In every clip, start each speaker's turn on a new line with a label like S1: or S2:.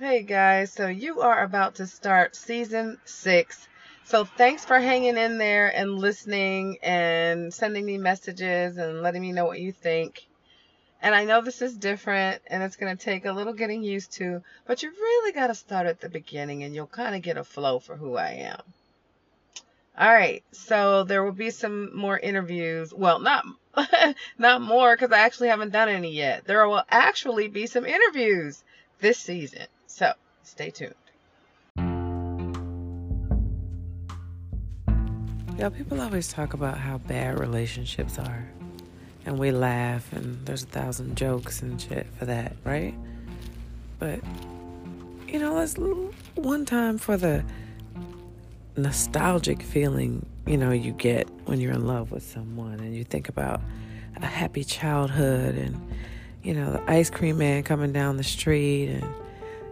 S1: Hey guys, so you are about to start season six. So thanks for hanging in there and listening and sending me messages and letting me know what you think. And I know this is different and it's going to take a little getting used to, but you really got to start at the beginning and you'll kind of get a flow for who I am. All right, so there will be some more interviews. Well, not not more because I actually haven't done any yet. There will actually be some interviews this season. So stay tuned.
S2: Yeah, people always talk about how bad relationships are. And we laugh, and there's a thousand jokes and shit for that, right? But, you know, let's one time for the nostalgic feeling, you know, you get when you're in love with someone and you think about a happy childhood and, you know, the ice cream man coming down the street and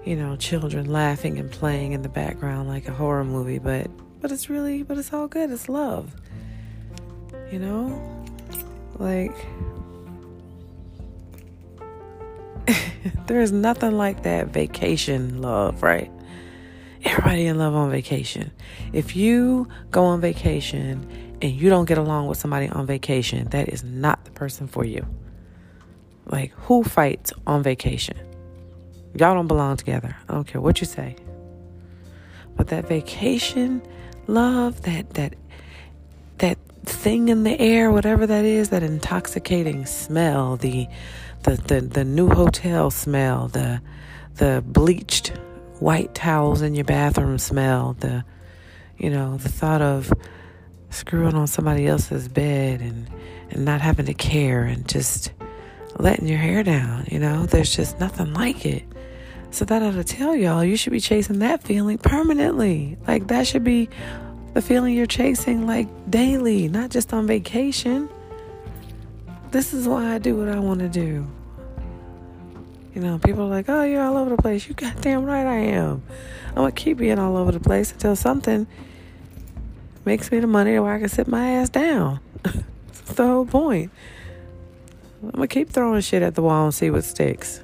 S2: you know, children laughing and playing in the background like a horror movie, but but it's really but it's all good. It's love. You know? Like there is nothing like that vacation love, right? Everybody in love on vacation. If you go on vacation and you don't get along with somebody on vacation, that is not the person for you. Like, who fights on vacation? Y'all don't belong together. I don't care what you say. But that vacation love, that that that thing in the air, whatever that is, that intoxicating smell, the the the, the new hotel smell, the the bleached white towels in your bathroom smell, the you know, the thought of screwing on somebody else's bed and and not having to care and just letting your hair down, you know, there's just nothing like it. So that ought to tell y'all you should be chasing that feeling permanently. Like that should be the feeling you're chasing like daily, not just on vacation. This is why I do what I want to do. You know, people are like, oh, you're all over the place. You goddamn right I am. I'm going to keep being all over the place until something makes me the money where I can sit my ass down. That's the whole point. I'm to keep throwing shit at the wall and see what sticks.